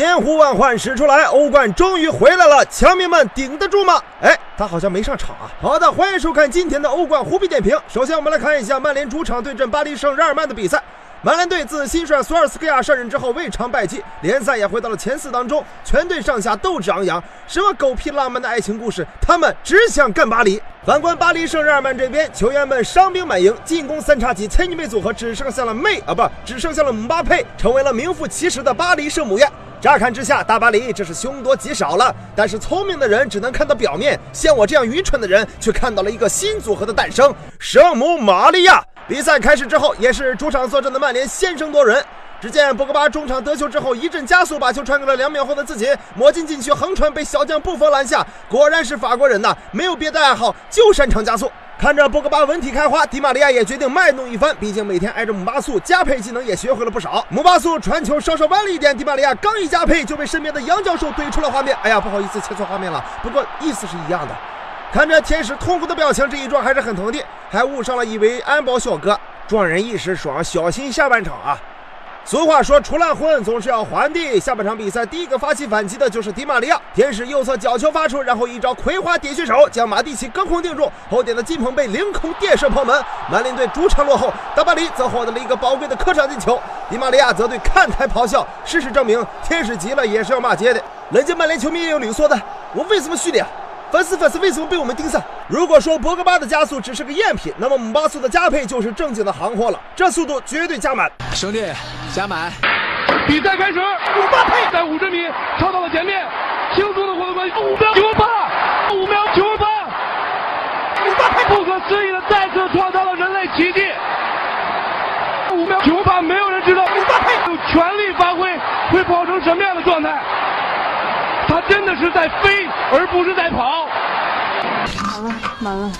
千呼万唤始出来，欧冠终于回来了，球迷们顶得住吗？哎，他好像没上场啊。好的，欢迎收看今天的欧冠虎皮点评。首先，我们来看一下曼联主场对阵巴黎圣日耳曼的比赛。曼联队自新帅索尔斯克亚上任之后未尝败绩，联赛也回到了前四当中，全队上下斗志昂扬。什么狗屁浪漫的爱情故事，他们只想干巴黎。反观巴黎圣日耳曼这边，球员们伤兵满营，进攻三叉戟猜尼妹组合只剩下了妹啊，不，只剩下了姆巴佩，成为了名副其实的巴黎圣母院。乍看之下，大巴黎这是凶多吉少了，但是聪明的人只能看到表面，像我这样愚蠢的人却看到了一个新组合的诞生——圣母玛利亚。比赛开始之后，也是主场作战的曼联先声夺人。只见博格巴中场得球之后一阵加速，把球传给了两秒后的自己，抹进禁区横传，被小将布冯拦下。果然是法国人呐，没有别的爱好，就擅长加速。看着博格巴文体开花，迪玛利亚也决定卖弄一番。毕竟每天挨着姆巴素，加配技能也学会了不少。姆巴素传球稍稍弯了一点，迪玛利亚刚一加配就被身边的杨教授怼出了画面。哎呀，不好意思，切错画面了。不过意思是一样的。看着天使痛苦的表情，这一撞还是很疼的，还误伤了一位安保小哥。撞人一时爽，小心下半场啊！俗话说，出烂混总是要还的。下半场比赛，第一个发起反击的就是迪玛利亚。天使右侧角球发出，然后一招葵花点穴手将马蒂奇隔空定住，后点的金鹏被凌空电射破门。曼联队主场落后，大巴黎则获得了一个宝贵的客场进球。迪玛利亚则对看台咆哮。事实证明，天使急了也是要骂街的。冷静曼联球迷也有理说的：我为什么训练？粉丝粉丝为什么被我们盯上？如果说博格巴的加速只是个赝品，那么姆巴苏的加配就是正经的行货了。这速度绝对加满，兄弟，加满！比赛开始，姆巴佩在五十米超到了前面，轻松的获得冠军，五秒九八，五秒九八，姆巴佩不可思议的再次创造了人类奇迹，五秒九八，没有人知道姆巴佩有全力发挥会跑成什么样的状态。他真的是在飞，而不是在跑。满了，满了。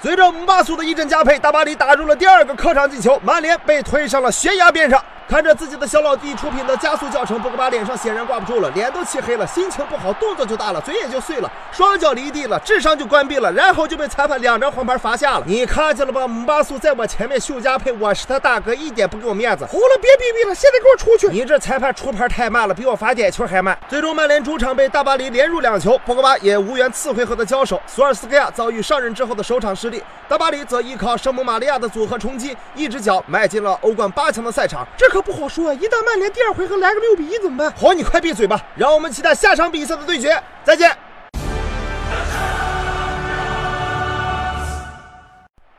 随着姆巴苏的一阵加配，大巴黎打入了第二个客场进球，曼联被推上了悬崖边上。看着自己的小老弟出品的加速教程，博格巴脸上显然挂不住了，脸都气黑了，心情不好，动作就大了，嘴也就碎了，双脚离地了，智商就关闭了，然后就被裁判两张黄牌罚下了。你看见了吧？姆巴苏在我前面秀加配，我是他大哥，一点不给我面子。好了，别逼逼了，现在给我出去！你这裁判出牌太慢了，比我罚点球还慢。最终，曼联主场被大巴黎连入两球，博格巴也无缘次回合的交手。索尔斯克亚遭遇上任之后的首场失利，大巴黎则依靠圣母玛利亚的组合冲击，一只脚迈进了欧冠八强的赛场。这可不好说！一旦曼联第二回合来个六比一怎么办？好，你快闭嘴吧，让我们期待下场比赛的对决。再见。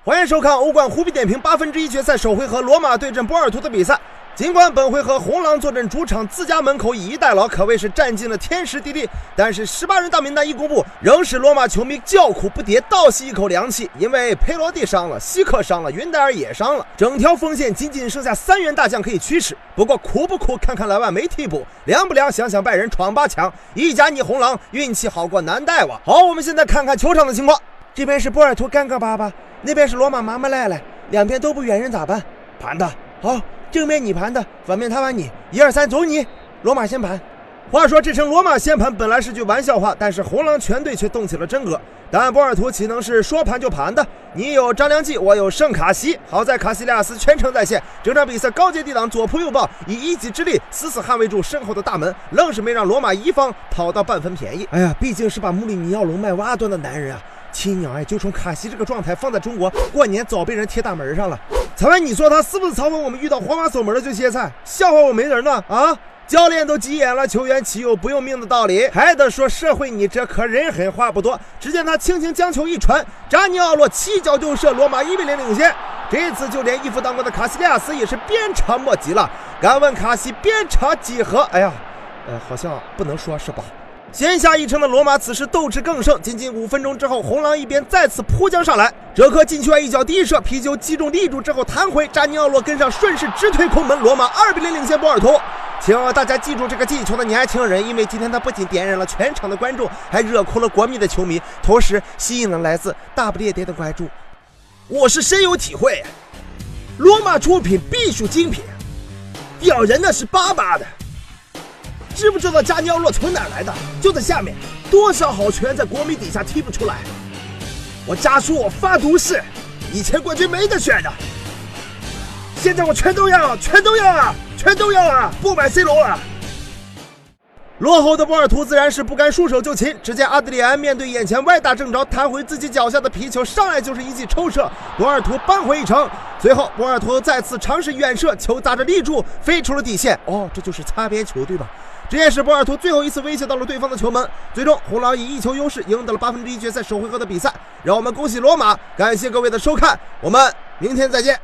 欢迎收看欧冠虎皮点评八分之一决赛首回合，罗马对阵波尔图的比赛。尽管本回合红狼坐镇主场自家门口以逸待劳，可谓是占尽了天时地利，但是十八人大名单一公布，仍使罗马球迷叫苦不迭，倒吸一口凉气。因为佩罗蒂伤了，希克伤了，云代尔也伤了，整条锋线仅仅剩下三员大将可以驱使。不过苦不苦，看看莱万没替补；凉不凉，想想拜仁闯八强。意甲你红狼运气好过南戴瓦。好，我们现在看看球场的情况，这边是波尔图干戈巴巴，那边是罗马麻麻赖赖，两边都不远人咋办？盘的好。正面你盘的，反面他盘你，一二三，走你！罗马先盘。话说这称罗马先盘本来是句玩笑话，但是红狼全队却动起了真格。但波尔图岂能是说盘就盘的？你有张良计，我有圣卡西。好在卡西利亚斯全程在线，整场比赛高接低挡，左扑右抱，以一己之力死死捍卫住身后的大门，愣是没让罗马一方讨到半分便宜。哎呀，毕竟是把穆里尼奥龙脉挖断的男人啊！亲娘哎，就冲卡西这个状态放在中国，过年早被人贴大门上了。裁判，你说他是不是嘲讽我们遇到皇马守门的就歇菜？笑话我没人呢啊！教练都急眼了，球员岂有不用命的道理？还得说社会，你这颗人狠话不多。只见他轻轻将球一传，扎尼奥洛起脚就射，罗马一比零领先。这次就连义父当关的卡西利亚斯也是鞭长莫及了。敢问卡西鞭长几何？哎呀，呃，好像不能说是吧？先下一城的罗马此时斗志更盛，仅仅五分钟之后，红狼一边再次扑将上来，哲科禁区外一脚低射，皮球击中立柱之后弹回，扎尼奥洛跟上顺势直推空门，罗马二比零领先波尔图。请大家记住这个进球的年轻人，因为今天他不仅点燃了全场的观众，还热哭了国米的球迷，同时吸引了来自大不列颠的关注。我是深有体会，罗马出品必属精品，屌人的是巴巴的。知不知道加尼奥洛从哪来的？就在下面，多少好球员在国米底下踢不出来。我加叔我发毒誓，以前冠军没得选的，现在我全都要，全都要啊，全都要啊！不买 C 罗啊！落后的波尔图自然是不敢束手就擒。只见阿德里安面对眼前歪打正着弹回自己脚下的皮球，上来就是一记抽射，博尔图扳回一城。随后波尔图再次尝试远射，球砸着立柱飞出了底线。哦，这就是擦边球，对吧？这也是波尔图最后一次威胁到了对方的球门。最终，红狼以一球优势赢得了八分之一决赛首回合的比赛。让我们恭喜罗马！感谢各位的收看，我们明天再见。